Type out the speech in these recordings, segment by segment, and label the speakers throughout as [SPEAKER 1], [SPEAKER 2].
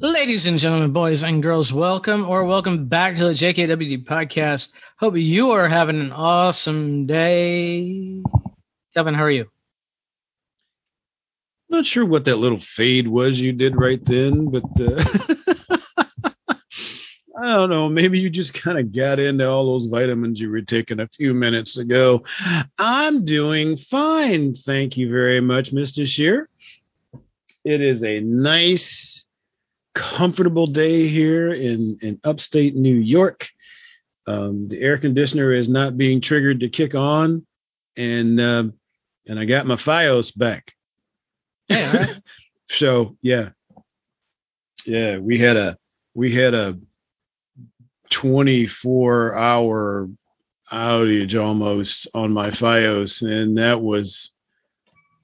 [SPEAKER 1] Ladies and gentlemen, boys and girls, welcome or welcome back to the JKWD podcast. Hope you are having an awesome day. Kevin, how are you?
[SPEAKER 2] Not sure what that little fade was you did right then, but uh, I don't know. Maybe you just kind of got into all those vitamins you were taking a few minutes ago. I'm doing fine. Thank you very much, Mr. Shear. It is a nice, comfortable day here in, in upstate New York. Um, the air conditioner is not being triggered to kick on, and uh, and I got my FiOS back.
[SPEAKER 1] Yeah.
[SPEAKER 2] so yeah, yeah, we had a we had a 24 hour outage almost on my FiOS, and that was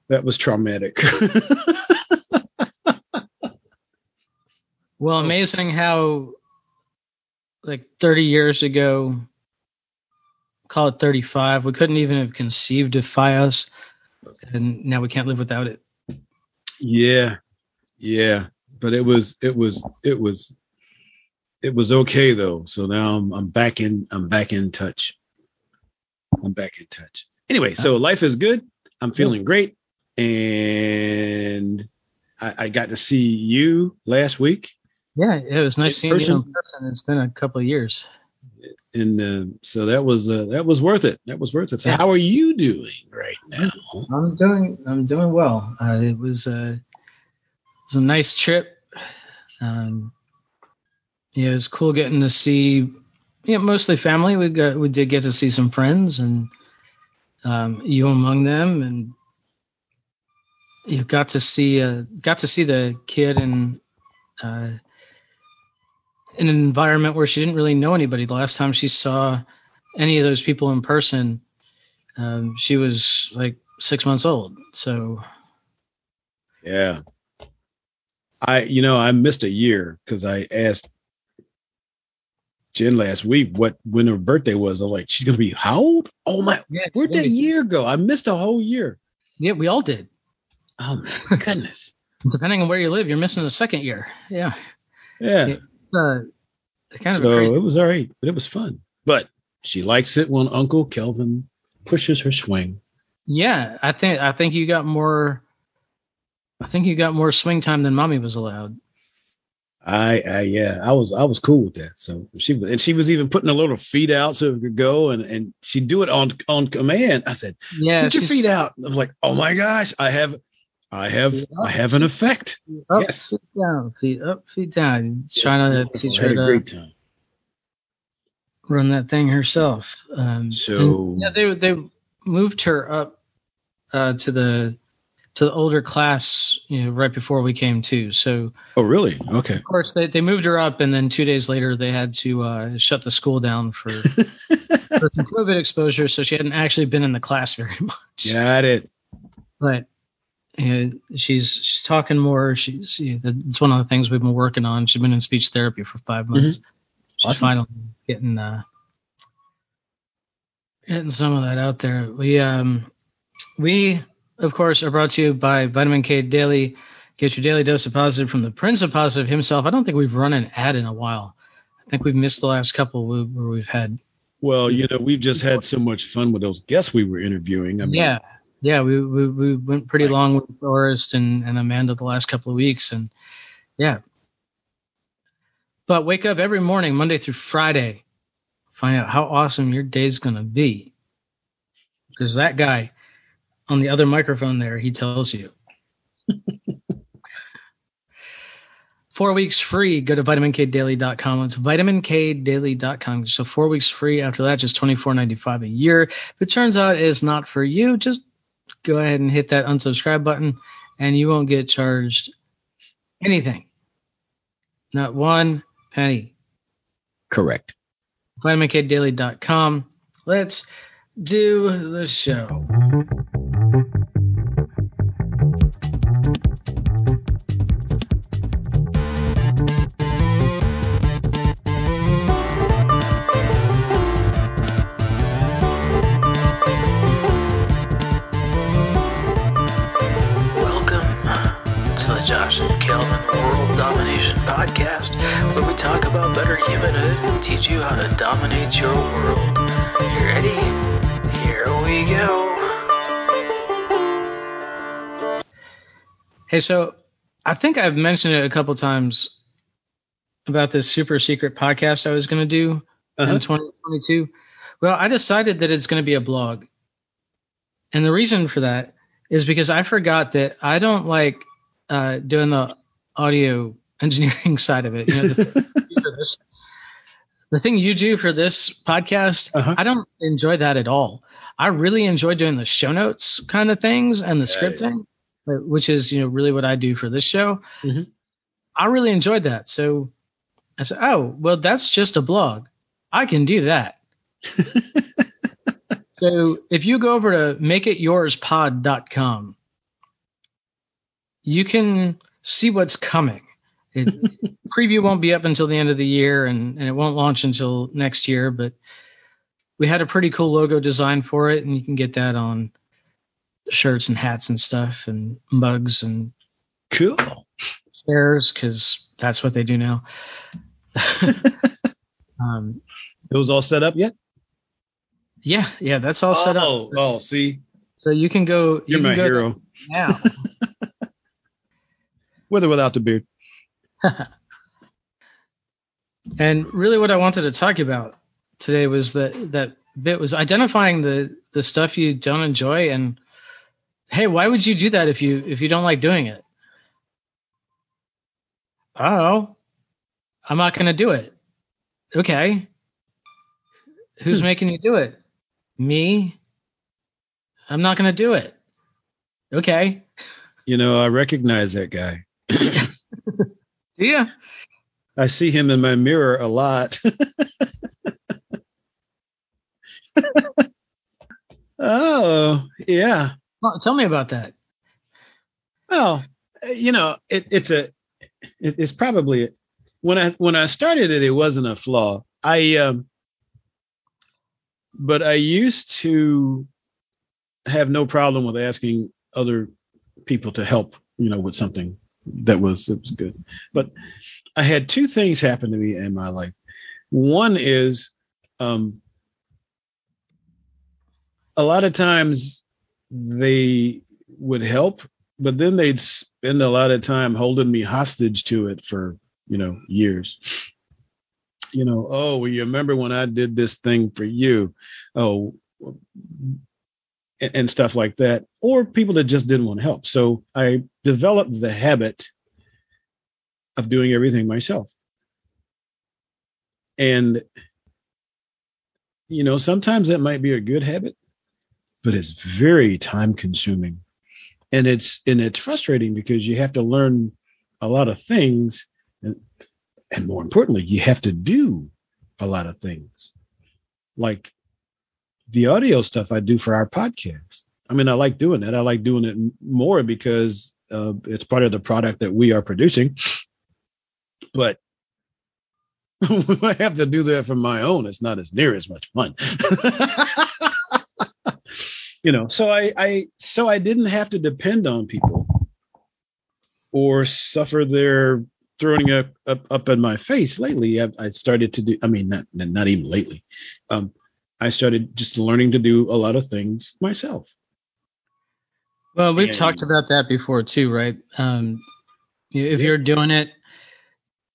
[SPEAKER 2] that was traumatic.
[SPEAKER 1] well, oh. amazing how like 30 years ago, call it 35, we couldn't even have conceived of FiOS, and now we can't live without it.
[SPEAKER 2] yeah, yeah, but it was it was it was it was okay though. So now I'm I'm back in I'm back in touch. I'm back in touch. Anyway, so uh-huh. life is good. I'm feeling great, and I, I got to see you last week,
[SPEAKER 1] Yeah, it was nice
[SPEAKER 2] In
[SPEAKER 1] seeing you in
[SPEAKER 2] person?
[SPEAKER 1] person. It's been a couple of years.
[SPEAKER 2] and uh, so that was uh, that was worth it. That was worth it. So
[SPEAKER 1] Yeah.
[SPEAKER 2] how are you doing right now?
[SPEAKER 1] I'm doing I'm doing well. Uh, it was a it was a nice trip. Um, yeah, it was cool getting to see yeah mostly family. We got we did get to see some friends and um, you among them, and you got to see uh, got to see the kid and uh, in an environment where she didn't really know anybody. The last time she saw any of those people in person, um, she was like six months old. So
[SPEAKER 2] Yeah. I, you know, I missed a year because I asked Jen last week what when her birthday was. I'm like, she's gonna be how old? Oh my,
[SPEAKER 1] yeah,
[SPEAKER 2] where'd that year go? I missed a whole year.
[SPEAKER 1] yeah, we all did.
[SPEAKER 2] Oh my goodness.
[SPEAKER 1] Depending on where you live, you're missing a second year. Yeah.
[SPEAKER 2] Yeah.
[SPEAKER 1] Yeah. Uh, kind of
[SPEAKER 2] so
[SPEAKER 1] crazy.
[SPEAKER 2] it was all right, but it was fun. But she likes it when Uncle Kelvin pushes her swing.
[SPEAKER 1] Yeah, I think I think you got more. I think you got more swing time than mommy was allowed.
[SPEAKER 2] I, I yeah, I was I was cool with that. So she was and she was even putting her little feet out so it could go and and she'd do it on on command. I said,
[SPEAKER 1] Yeah,
[SPEAKER 2] put your feet out. I'm like, oh my gosh, I have I have
[SPEAKER 1] Feet
[SPEAKER 2] I have an effect.
[SPEAKER 1] Up,
[SPEAKER 2] Yes.
[SPEAKER 1] feet down, feet up, feet down. Trying to teach her to run that thing herself. Um,
[SPEAKER 2] So-
[SPEAKER 1] yeah, they they moved her up uh, to the to the older class, you know, right before we came too. So
[SPEAKER 2] Oh really? Okay.
[SPEAKER 1] of course they, they moved her up, and then two days later they had to uh, shut the school down for, for some COVID exposure. So she hadn't actually been in the class very much.
[SPEAKER 2] Got it.
[SPEAKER 1] But she's she's talking more. She's you know, it's one of the things we've been working on. She's been in speech therapy for five months. She's
[SPEAKER 2] Mm-hmm. Awesome.
[SPEAKER 1] finally getting uh, getting some of that out there. We um we of course are brought to you by Vitamin K Daily. Get your daily dose of positive from the Prince of Positive himself. I don't think we've run an ad in a while. I think we've missed the last couple where where we've had.
[SPEAKER 2] Well, you know, we've just had so much fun with those guests we were interviewing. I mean,
[SPEAKER 1] yeah, yeah, we, we we went pretty long with Forrest and and Amanda the last couple of weeks, and yeah. But wake up every morning, Monday through Friday, find out how awesome your day's gonna be, because that guy on the other microphone there, he tells you. Four weeks free. Go to vitaminkdaily.com. It's vitaminkdaily.com. So four weeks free. After that, just twenty four ninety five a year. If it turns out it's not for you, just go ahead and hit that unsubscribe button, and you won't get charged anything. Not one penny.
[SPEAKER 2] correct.
[SPEAKER 1] vitaminkdaily.com. Let's do the show. Hey, so I think I've mentioned it a couple times about this super secret podcast I was going to do uh-huh. in 2022. Well, I decided that it's going to be a blog. And the reason for that is because I forgot that I don't like uh, doing the audio engineering side of it. You know, the, this, the thing you do for this podcast, uh-huh. I don't enjoy that at all. I really enjoy doing the show notes kind of things and the yeah, scripting, yeah. Which is you know really what I do for this show. Mm-hmm. I really enjoyed that. So I said, "Oh, well, that's just a blog. I can do that." so if you go over to makeityourspod.com, you can see what's coming. It, preview won't be up until the end of the year and, and it won't launch until next year, but we had a pretty cool logo design for it, and you can get that on shirts and hats and stuff and mugs and
[SPEAKER 2] cool
[SPEAKER 1] chairs because that's what they do now.
[SPEAKER 2] um, it was all set up yet?
[SPEAKER 1] Yeah, yeah, that's all set
[SPEAKER 2] oh, up. Oh, see.
[SPEAKER 1] So you can go.
[SPEAKER 2] You are my hero
[SPEAKER 1] now.
[SPEAKER 2] With or without the beard.
[SPEAKER 1] and really, what I wanted to talk about today was that that bit was identifying the the stuff you don't enjoy and hey, why would you do that if you if you don't like doing it? Oh, I'm not going to do it. Okay. Who's hmm. making you do it? Me? I'm not going to do it. Okay.
[SPEAKER 2] You know, I recognize that guy.
[SPEAKER 1] do you?
[SPEAKER 2] I see him in my mirror a lot. oh, yeah.
[SPEAKER 1] Well, tell me about that.
[SPEAKER 2] Well, you know, it, it's a, it, it's probably when I when I started it, it wasn't a flaw. I um, but I used to have no problem with asking other people to help, you know, with something that was it was good. But I had two things happen to me in my life. One is um, a lot of times they would help, but then they'd spend a lot of time holding me hostage to it for you know, years. You know, oh, well, you remember when I did this thing for you? Oh, and, and stuff like that, or people that just didn't want to help. So I developed the habit of doing everything myself. And, you know, sometimes that might be a good habit, but it's very time consuming. And it's and it's frustrating because you have to learn a lot of things and, and more importantly, you have to do a lot of things like the audio stuff I do for our podcast. I mean, I like doing that. I like doing it more because uh, it's part of the product that we are producing. But I have to do that for my own. It's not as near as much fun. you know, so I, I, so I didn't have to depend on people or suffer their throwing up, up, up in my face lately. I, I, started to do. I mean, not not even lately. Um, I started just learning to do a lot of things myself.
[SPEAKER 1] Well, we've and, talked about that before too, right? Um, if yeah. you're doing it,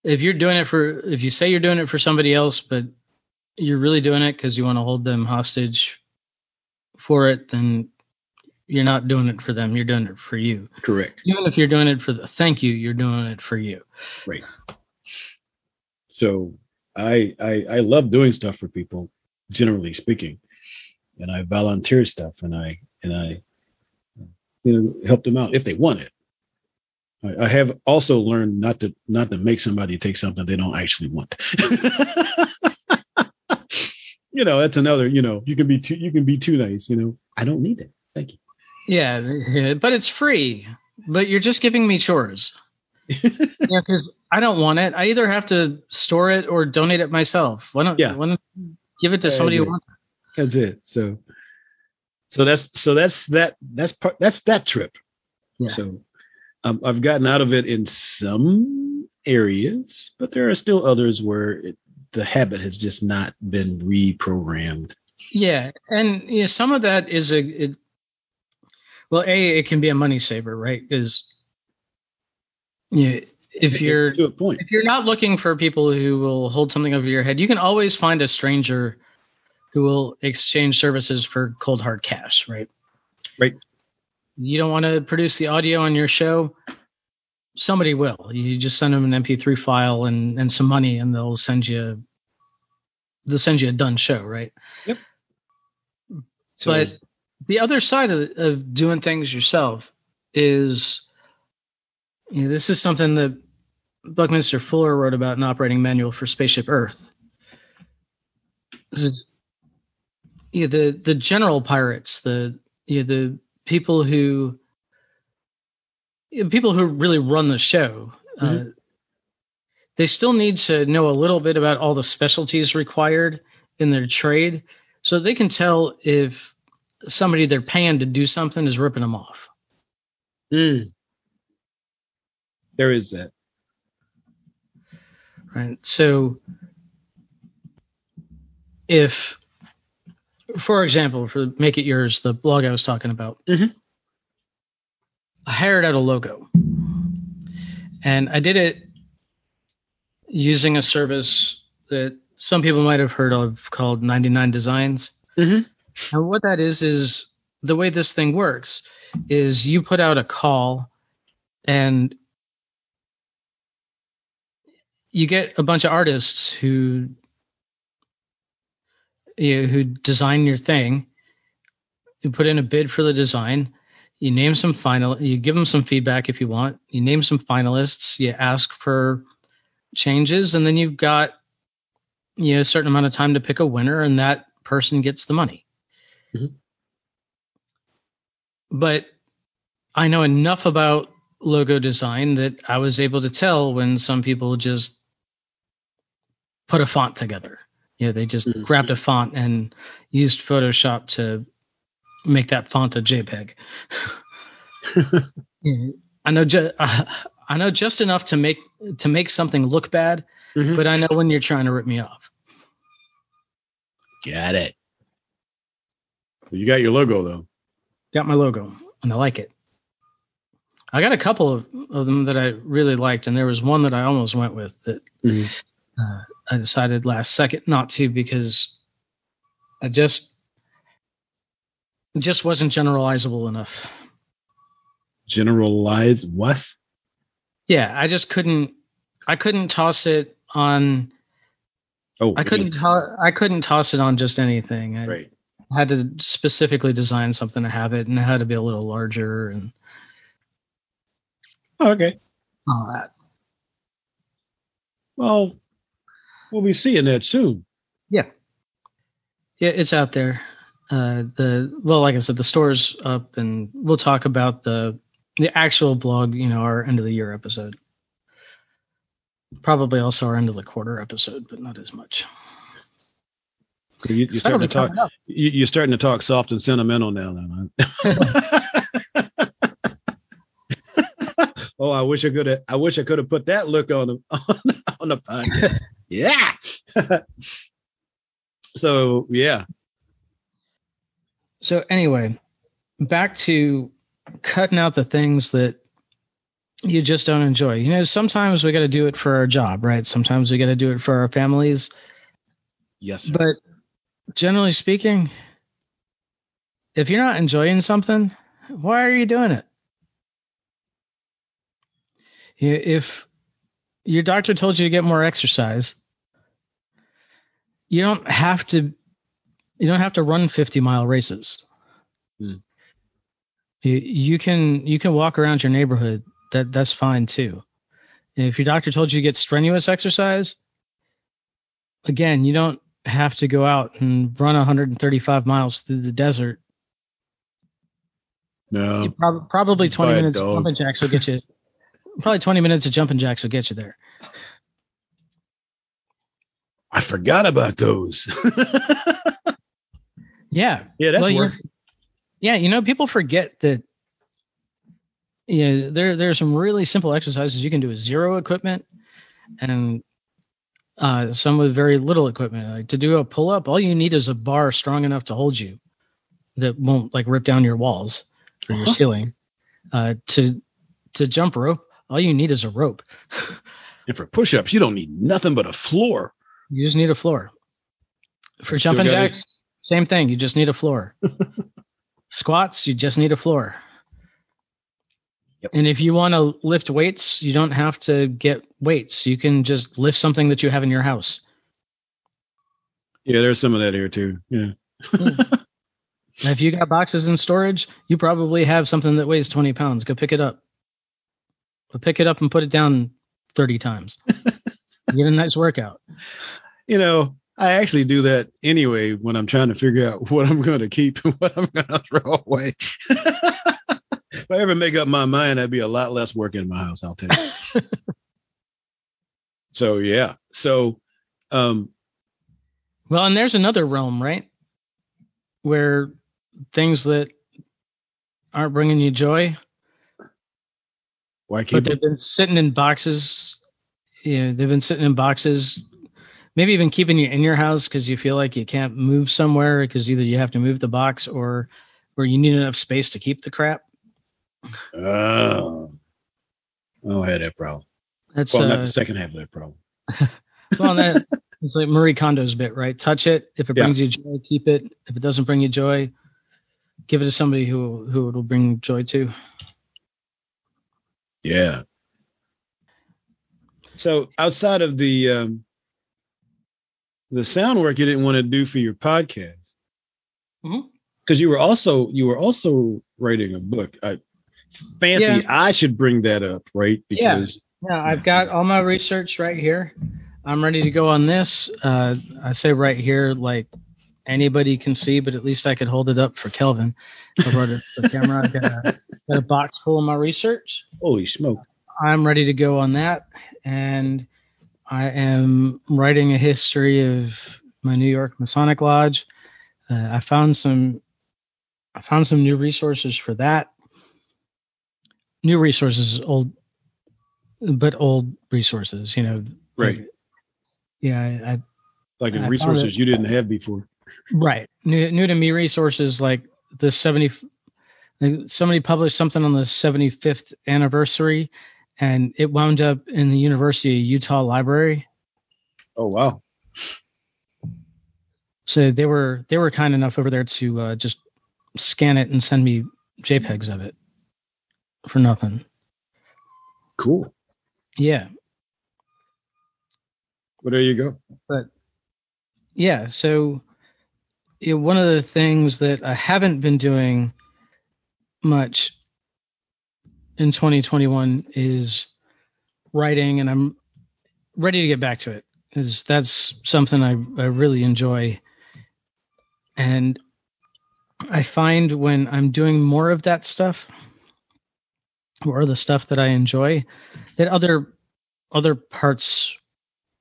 [SPEAKER 1] if you're doing it for, if you say you're doing it for somebody else, but you're really doing it because you want to hold them hostage for it, then you're not doing it for them. You're doing it for you.
[SPEAKER 2] Correct.
[SPEAKER 1] Even if you're doing it for the thank you, you're doing it for you.
[SPEAKER 2] Right. So I I, I love doing stuff for people, generally speaking, and I volunteer stuff, and I and I you know help them out if they want it. I, I have also learned not to not to make somebody take something they don't actually want. you know, that's another. You know, you can be too you can be too nice. You know, I don't need it. Thank you.
[SPEAKER 1] Yeah, but it's free. But you're just giving me chores. yeah, because I don't want it. I either have to store it or donate it myself. Why don't,
[SPEAKER 2] yeah.
[SPEAKER 1] why don't give it to somebody who wants it?
[SPEAKER 2] That's it. So, so that's so that's that that's part that's that trip. Yeah. So, Um, I've gotten out of it in some areas, but there are still others where it, the habit has just not been reprogrammed.
[SPEAKER 1] Yeah, and you know, some of that is a it, well, a it can be a money saver, right? Because you know, if you're
[SPEAKER 2] to a point,
[SPEAKER 1] if you're not looking for people who will hold something over your head, you can always find a stranger who will exchange services for cold hard cash, right?
[SPEAKER 2] Right.
[SPEAKER 1] You don't want to produce the audio on your show. Somebody will. You just send them an MP3 file and, and some money, and they'll send you they'll send you a done show, right?
[SPEAKER 2] Yep.
[SPEAKER 1] So, but the other side of, of doing things yourself is you know, this is something that Buckminster Fuller wrote about an operating manual for Spaceship Earth. This is yeah, the the general pirates, the you know, the people who people who really run the show. Mm-hmm. Uh, they still need to know a little bit about all the specialties required in their trade so they can tell if somebody they're paying to do something is ripping them off.
[SPEAKER 2] Mm. There is that.
[SPEAKER 1] Right. So if for example, for make it yours, the blog I was talking about,
[SPEAKER 2] mm-hmm.
[SPEAKER 1] I hired out a logo, and I did it using a service that some people might have heard of called 99 Designs.
[SPEAKER 2] Mm-hmm.
[SPEAKER 1] And what that is is the way this thing works is you put out a call and you get a bunch of artists who you know, who design your thing. You put in a bid for the design. You name some final. You give them some feedback if you want. You name some finalists. You ask for changes, and then you've got you know a certain amount of time to pick a winner, and that person gets the money.
[SPEAKER 2] Mm-hmm.
[SPEAKER 1] But I know enough about logo design that I was able to tell when some people just put a font together. you know they just mm-hmm. grabbed a font and used Photoshop to make that font a JPEG. I know, ju- uh, I know just enough to make to make something look bad, mm-hmm. but I know when you're trying to rip me off.
[SPEAKER 2] Got it. You got your logo though.
[SPEAKER 1] Got my logo, and I like it. I got a couple of, of them that I really liked, and there was one that I almost went with that mm-hmm. uh, I decided last second not to because I just just wasn't generalizable enough.
[SPEAKER 2] Generalize what?
[SPEAKER 1] Yeah, I just couldn't. I couldn't toss it on.
[SPEAKER 2] Oh,
[SPEAKER 1] I couldn't. To- I couldn't toss it on just anything. I
[SPEAKER 2] right.
[SPEAKER 1] had to specifically design something to have it, and it had to be a little larger and.
[SPEAKER 2] Oh, okay.
[SPEAKER 1] All that.
[SPEAKER 2] Well, we'll be seeing that soon.
[SPEAKER 1] Yeah. Yeah, it's out there. Uh, the well, like I said, the store's up, and we'll talk about the the actual blog. You know, our end of the year episode. Probably also our end of the quarter episode, but not as much.
[SPEAKER 2] So you, are starting to talk. You, are starting to talk soft and sentimental now, then. oh, I wish I could have. I wish I could have put that look on the on, on the podcast yeah. so yeah.
[SPEAKER 1] So anyway, back to cutting out the things that you just don't enjoy. You know, sometimes we got to do it for our job, right? Sometimes we got to do it for our families.
[SPEAKER 2] Yes. Sir.
[SPEAKER 1] But generally speaking, if you're not enjoying something, why are you doing it? If your doctor told you to get more exercise. You don't have to you don't have to run 50 mile races. Hmm. You, you can you can walk around your neighborhood. That that's fine too. And if your doctor told you to get strenuous exercise, again, you don't have to go out and run 135 miles through the desert.
[SPEAKER 2] No.
[SPEAKER 1] Prob- probably 20 minutes jumping jacks will get you Probably 20 minutes of jumping jacks will get you there.
[SPEAKER 2] I forgot about those.
[SPEAKER 1] yeah.
[SPEAKER 2] Yeah, that's well, work.
[SPEAKER 1] Yeah, you know, people forget that Yeah, there there's some really simple exercises you can do with zero equipment, and uh, some with very little equipment. Like to do a pull up, all you need is a bar strong enough to hold you that won't like rip down your walls or your
[SPEAKER 2] Uh-huh.
[SPEAKER 1] ceiling. Uh, to to jump rope, all you need is a rope.
[SPEAKER 2] And for push-ups, you don't need nothing but a floor.
[SPEAKER 1] You just need a floor. For
[SPEAKER 2] Still
[SPEAKER 1] jumping jacks, same thing. You just need a floor. Squats, you just need a floor.
[SPEAKER 2] Yep.
[SPEAKER 1] And if you want to lift weights, you don't have to get weights. You can just lift something that you have in your house.
[SPEAKER 2] Yeah, there's some of that here too. Yeah.
[SPEAKER 1] If you got boxes in storage, you probably have something that weighs 20 pounds. Go pick it up. Go pick it up and put it down 30 times. Get a nice workout.
[SPEAKER 2] You know, I actually do that anyway when I'm trying to figure out what I'm going to keep and what I'm going to throw away. if I ever make up my mind, I'd be a lot less work in my house. I'll tell you. so yeah. So, um,
[SPEAKER 1] Well, and there's another realm, right? Where things that aren't bringing you joy,
[SPEAKER 2] why
[SPEAKER 1] but
[SPEAKER 2] keep
[SPEAKER 1] they've been sitting in boxes. You know, they've been sitting in boxes, maybe even keeping you in your house because you feel like you can't move somewhere because either you have to move the box or or you need enough space to keep the crap.
[SPEAKER 2] Oh, I don't have that problem.
[SPEAKER 1] That's
[SPEAKER 2] Well,
[SPEAKER 1] uh,
[SPEAKER 2] the second half of that problem.
[SPEAKER 1] well, that it's like Marie Kondo's bit, right? Touch it. If it
[SPEAKER 2] Yeah.
[SPEAKER 1] brings you joy, keep it. If it doesn't bring you joy, give it to somebody who who it'll bring joy to.
[SPEAKER 2] Yeah. So outside of the um, the sound work you didn't want to do for your podcast, because you were also you were also writing a book. I fancy.
[SPEAKER 1] Yeah.
[SPEAKER 2] I should bring that up, right?
[SPEAKER 1] Yeah.
[SPEAKER 2] Because
[SPEAKER 1] Yeah, I've got all my research right here. I'm ready to go on this. Uh, I say right here, like anybody can see, but at least I could hold it up for Kelvin. I brought it camera. I've got a, got a box full of my research.
[SPEAKER 2] holy smoke!
[SPEAKER 1] I'm ready to go on that. And I am writing a history of my New York Masonic Lodge. Uh, I found some I found some new resources for that. New resources, old but old resources, you know.
[SPEAKER 2] Right,
[SPEAKER 1] Yeah, I,
[SPEAKER 2] like in
[SPEAKER 1] I
[SPEAKER 2] resources
[SPEAKER 1] it-
[SPEAKER 2] you didn't have before.
[SPEAKER 1] right. New new to me resources like the 70 somebody published something on the 75th anniversary and it wound up in the University of Utah Library.
[SPEAKER 2] Oh wow!
[SPEAKER 1] So they were they were kind enough over there to uh, just scan it and send me JPEGs of it for nothing.
[SPEAKER 2] Cool.
[SPEAKER 1] Yeah,
[SPEAKER 2] Well, there you go.
[SPEAKER 1] But yeah. So yeah, one of the things that I haven't been doing much in 2021 is writing, and I'm ready to get back to it. Is that's something I I really enjoy, and I find when I'm doing more of that stuff or the stuff that I enjoy, that other other parts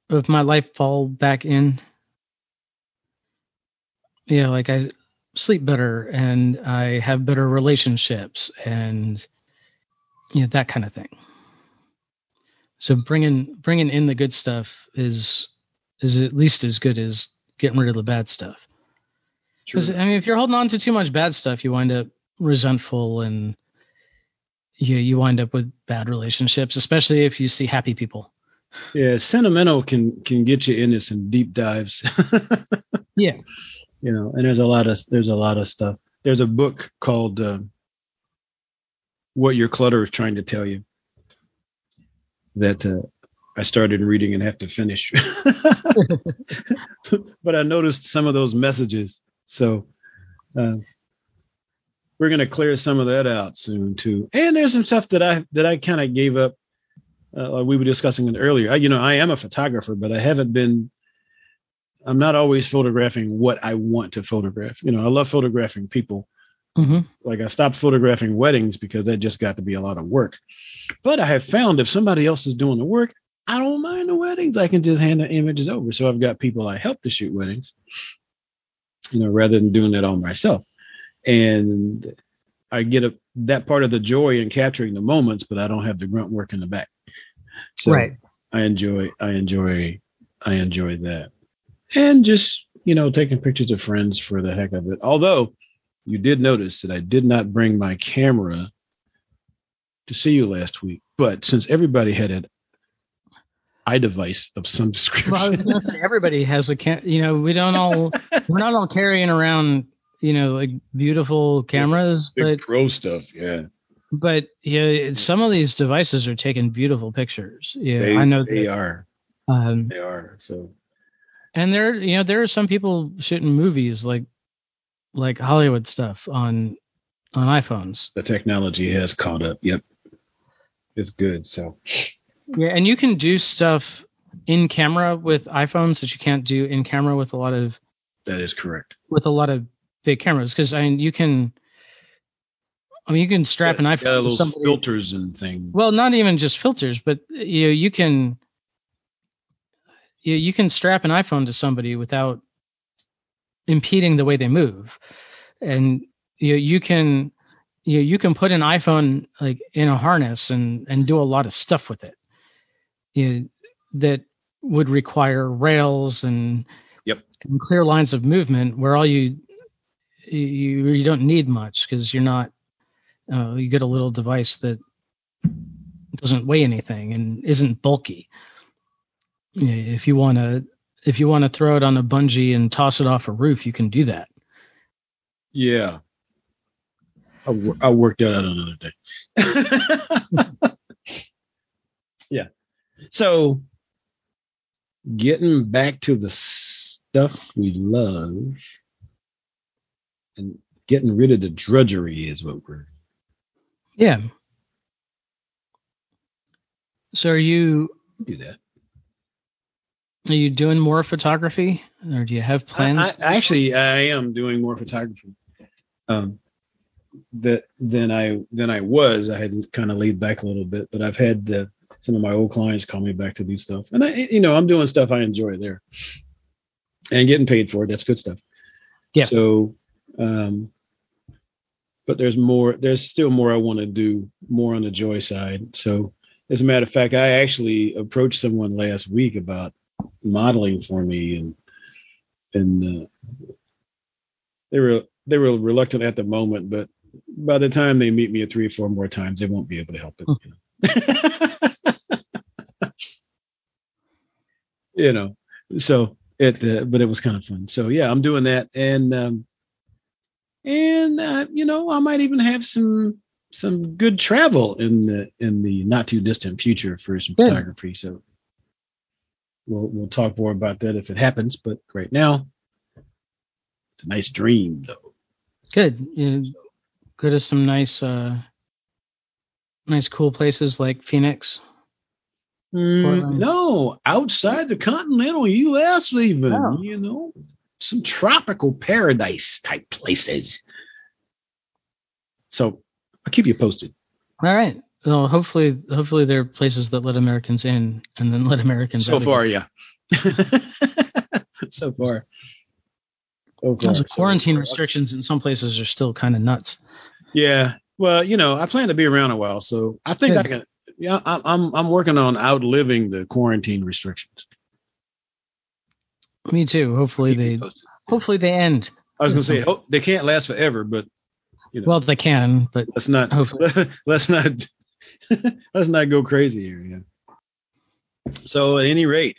[SPEAKER 1] of my life fall back in. Yeah, like I sleep better and I have better relationships and you know that kind of thing. So bringing bringing in the good stuff is is at least as good as getting rid of the bad stuff. Because I mean, if you're holding on to too much bad stuff, you wind up resentful and you you wind up with bad relationships, especially if you see happy people.
[SPEAKER 2] Yeah, sentimental can can get you into some deep dives.
[SPEAKER 1] Yeah.
[SPEAKER 2] you know, and there's a lot of there's a lot of stuff. There's a book called um, "What Your Clutter is Trying to Tell You" that uh, I started reading and have to finish, but I noticed some of those messages, so uh, we're gonna clear some of that out soon too. And there's some stuff that I that I kind of gave up. Uh, we were discussing it earlier. I, you know, I am a photographer, but I haven't been I'm not always photographing what I want to photograph. You know, I love photographing people.
[SPEAKER 1] Hmm
[SPEAKER 2] Like I stopped photographing weddings because that just got to be a lot of work. But I have found if somebody else is doing the work, I don't mind the weddings. I can just hand the images over. So I've got people I help to shoot weddings, you know, rather than doing that all myself. And I get a, that part of the joy in capturing the moments, but I don't have the grunt work in the back. So
[SPEAKER 1] right.
[SPEAKER 2] I enjoy, I enjoy, I enjoy that, and just you know taking pictures of friends for the heck of it. Although you did notice that I did not bring my camera to see you last week, but since everybody had an iDevice of some description,
[SPEAKER 1] Well, everybody has a cam. You know, we don't all we're not all carrying around you know like beautiful cameras,
[SPEAKER 2] big
[SPEAKER 1] but
[SPEAKER 2] pro stuff, yeah.
[SPEAKER 1] but yeah, some of these devices are taking beautiful pictures. Yeah,
[SPEAKER 2] They,
[SPEAKER 1] I know
[SPEAKER 2] they
[SPEAKER 1] that.
[SPEAKER 2] are,
[SPEAKER 1] Um,
[SPEAKER 2] they are. So
[SPEAKER 1] and there, you know, there are some people shooting movies like like Hollywood stuff on on iPhones.
[SPEAKER 2] the technology has caught up. Yep, it's good. So
[SPEAKER 1] Yeah, and you can do stuff in camera with iPhones that you can't do in camera with a lot of
[SPEAKER 2] that is correct.
[SPEAKER 1] with a lot of big cameras because I mean you can. I mean, you can strap an
[SPEAKER 2] Yeah,
[SPEAKER 1] iPhone to somebody.
[SPEAKER 2] filters and things.
[SPEAKER 1] Well, not even just filters, but you know, you can you, you can strap an iPhone to somebody without impeding the way they move, and you you can you you can put an iPhone like in a harness and and do a lot of stuff with it. You that would require rails and
[SPEAKER 2] Yep.
[SPEAKER 1] and clear lines of movement where all you you you don't need much because you're not uh, you get a little device that doesn't weigh anything and isn't bulky. You know, If you want to if you want to throw it on a bungee and toss it off a roof, you can do that.
[SPEAKER 2] Yeah. I'll, I'll work that out another day. yeah. So, getting back to the stuff we love and getting rid of the drudgery is what we're
[SPEAKER 1] Yeah. So are you
[SPEAKER 2] do that.
[SPEAKER 1] Are you doing more photography or do you have plans?
[SPEAKER 2] I, I, actually, I am doing more photography. Um, that than I than I was. I had kind of laid back a little bit, but I've had uh, some of my old clients call me back to do stuff, and I, you know, I'm doing stuff I enjoy there, and getting paid for it. That's good stuff.
[SPEAKER 1] Yeah.
[SPEAKER 2] So, um, but there's more. There's still more I want to do, more on the joy side. So, as a matter of fact, I actually approached someone last week about modeling for me, and and uh, they were they were reluctant at the moment, but by the time they meet me three or four more times, they won't be able to help it. You know, you know so it, uh, but it was kind of fun. So yeah, I'm doing that, and um, and uh, you know, I might even have some some good travel in the in the not too distant future for some
[SPEAKER 1] Good.
[SPEAKER 2] photography. So we'll we'll talk more about that if it happens. But right now, it's a nice dream, though.
[SPEAKER 1] Good. Go to some nice uh nice cool places like Phoenix.
[SPEAKER 2] Mm, no, outside the continental U.S. even,
[SPEAKER 1] Oh.
[SPEAKER 2] you know, some tropical paradise type places. So I'll keep you posted.
[SPEAKER 1] All right. Well, hopefully hopefully there are places that let Americans in and then let Americans
[SPEAKER 2] So
[SPEAKER 1] out
[SPEAKER 2] far,
[SPEAKER 1] again.
[SPEAKER 2] yeah. so far. So far.
[SPEAKER 1] Those
[SPEAKER 2] So-
[SPEAKER 1] quarantine restrictions in some places are still kind of nuts.
[SPEAKER 2] Yeah. Well, you know, I plan to be around a while, so I think I can. Yeah, I'm I'm I'm working on outliving the quarantine restrictions.
[SPEAKER 1] Me too. Hopefully they
[SPEAKER 2] posted.
[SPEAKER 1] hopefully they end.
[SPEAKER 2] I was going to say oh, they can't last forever, but you know,
[SPEAKER 1] Well, they can, but
[SPEAKER 2] let's not
[SPEAKER 1] hopefully.
[SPEAKER 2] let's not let's not go crazy here. Yeah. So at any rate,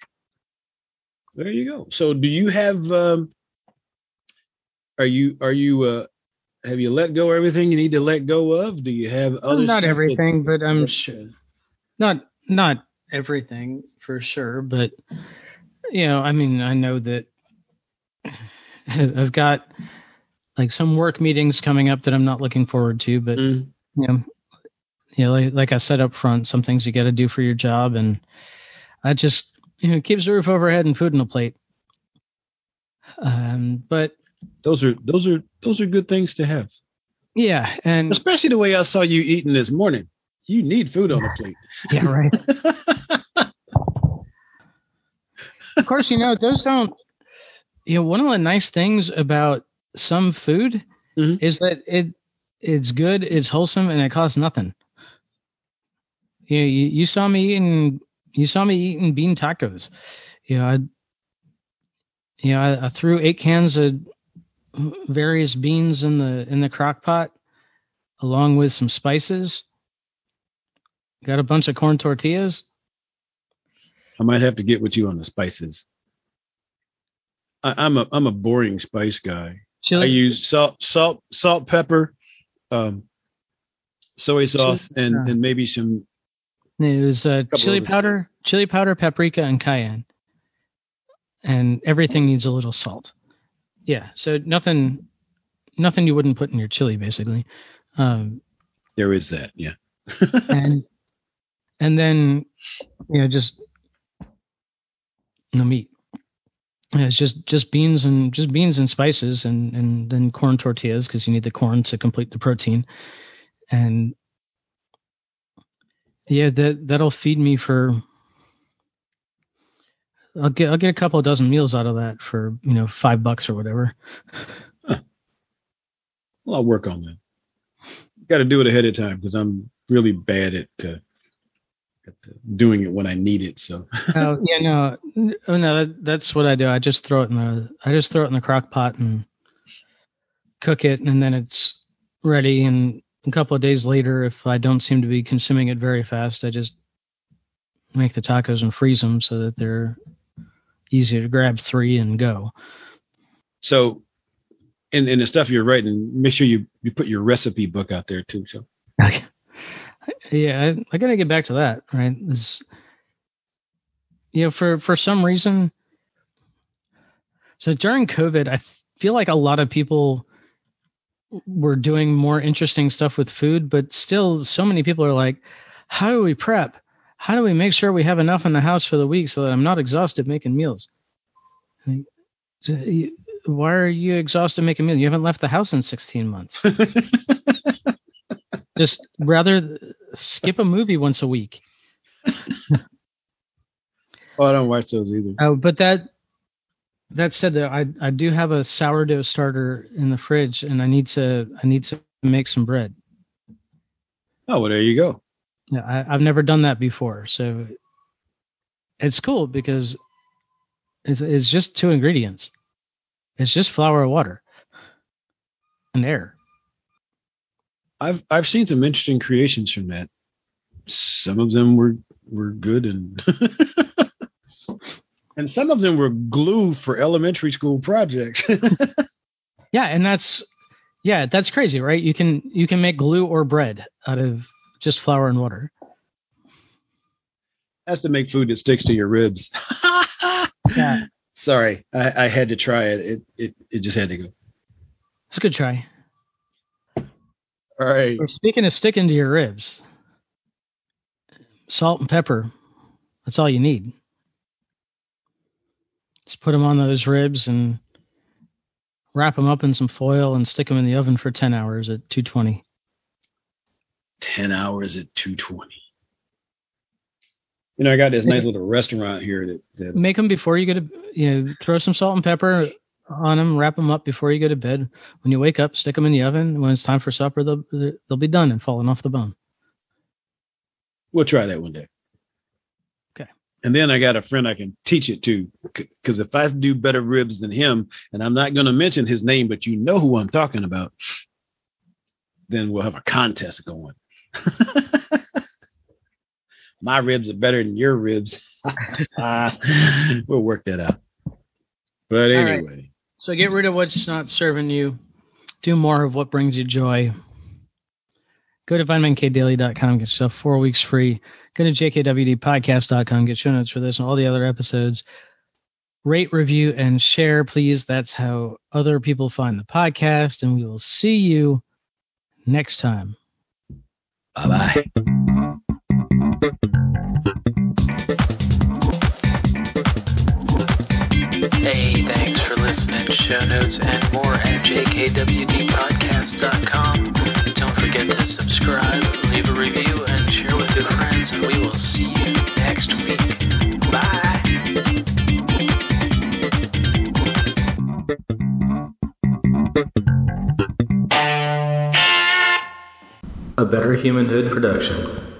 [SPEAKER 2] there you go. So do you have? Um, are you are you uh, have you let go everything you need to let go of? Do you have other
[SPEAKER 1] not
[SPEAKER 2] stuff that-
[SPEAKER 1] everything, but I'm
[SPEAKER 2] that-
[SPEAKER 1] sure not not everything for sure, but you know, I mean, I know that I've got like some work meetings coming up that I'm not looking forward to, but
[SPEAKER 2] Mm,
[SPEAKER 1] you know, you know, like, like I said up front, some things you got to do for your job, and that just you know keeps the roof overhead and food on a plate. Um, but
[SPEAKER 2] those are those are those are good things to have,
[SPEAKER 1] yeah, and
[SPEAKER 2] especially the way I saw you eating this morning. You need food on the plate.
[SPEAKER 1] yeah, right. of course, you know those don't. You know, one of the nice things about some food
[SPEAKER 2] Mhm.
[SPEAKER 1] is that it it's good, it's wholesome, and it costs nothing. You, know, you you saw me eating you saw me eating bean tacos. You know, I you know I, I threw eight cans of various beans in the in the crock pot along with some spices. Got a bunch of corn tortillas.
[SPEAKER 2] I might have to get with you on the spices. I, I'm a I'm a boring spice guy.
[SPEAKER 1] Chili,
[SPEAKER 2] I use salt, salt, salt, pepper, um, soy sauce,
[SPEAKER 1] Chili-
[SPEAKER 2] and and maybe some.
[SPEAKER 1] It was uh, chili powder, chili powder, paprika, and cayenne, and everything needs a little salt. Yeah, so nothing, nothing you wouldn't put in your chili, basically. Um,
[SPEAKER 2] There is that, yeah.
[SPEAKER 1] and and then you know just the meat. Yeah, it's just just beans and just beans and spices, and and then corn tortillas because you need the corn to complete the protein, and yeah, that that'll feed me for. I'll get I'll get a couple of dozen meals out of that for you know five bucks or whatever.
[SPEAKER 2] Well, I'll work on that. Got to do it ahead of time because I'm really bad at, uh, at uh, doing it when I need it. So
[SPEAKER 1] oh yeah, no, oh no, that, that's what I do. I just throw it in the I just throw it in the crock pot and cook it, and then it's ready. And a couple of days later, if I don't seem to be consuming it very fast, I just make the tacos and freeze them so that they're easy to grab three and go.
[SPEAKER 2] so in in the stuff you're writing, make sure you you put your recipe book out there too. So
[SPEAKER 1] Okay. Yeah, I, I got to get back to that. Right, this, you know, for for some reason. So during COVID, I feel like a lot of people were doing more interesting stuff with food, but still, so many people are like, "How do we prep? How do we make sure we have enough in the house for the week so that I'm not exhausted making meals?" Why are you exhausted making meals? You haven't left the house in 16 months. Just rather skip a movie once a week.
[SPEAKER 2] oh, I don't watch those either.
[SPEAKER 1] Oh, but that that said, though, I I do have a sourdough starter in the fridge, and I need to I need to make some bread.
[SPEAKER 2] Oh, well, there you go.
[SPEAKER 1] Yeah, I, I've never done that before, so it's cool because it's it's just two ingredients. It's just flour and water and air.
[SPEAKER 2] I've I've seen some interesting creations from that. Some of them were were good and and some of them were glue for elementary school projects.
[SPEAKER 1] Yeah, and that's yeah, that's crazy, right? You can you can make glue or bread out of just flour and water.
[SPEAKER 2] Has to make food that sticks to your ribs.
[SPEAKER 1] Yeah.
[SPEAKER 2] Sorry, I, I had to try it. It it it just had to go.
[SPEAKER 1] It's a good try.
[SPEAKER 2] All right.
[SPEAKER 1] Or speaking of sticking to your ribs, salt and pepper. That's all you need. Just put them on those ribs and wrap them up in some foil and stick them in the oven for 10 hours at 220.
[SPEAKER 2] 10 hours at 220. You know, I got this nice little restaurant here that, that
[SPEAKER 1] Make them before you go to, you know, throw some salt and pepper on them, wrap them up before you go to bed. When you wake up, stick them in the oven. When it's time for supper, they'll, they'll be done and falling off the bone.
[SPEAKER 2] we'll try that one day. And then I got a friend I can teach it to because if I do better ribs than him, and I'm not going to mention his name, but you know who I'm talking about, then we'll have a contest going. My ribs are better than your ribs. we'll work that out. But
[SPEAKER 1] All right.
[SPEAKER 2] anyway,
[SPEAKER 1] So get rid of what's not serving you. Do more of what brings you joy. Go to VitaminKDaily.com, get yourself four weeks free. Go to JKWDpodcast.com, get show notes for this and all the other episodes. Rate, review, and share, please. That's how other people find the podcast. And we will see you next time.
[SPEAKER 2] bye bye.
[SPEAKER 1] Hey, thanks for listening. Show notes and more at jkwdpodcast.com. Subscribe, leave a review, and share with your friends. And we will see you next week. Bye. A Better Humanhood production.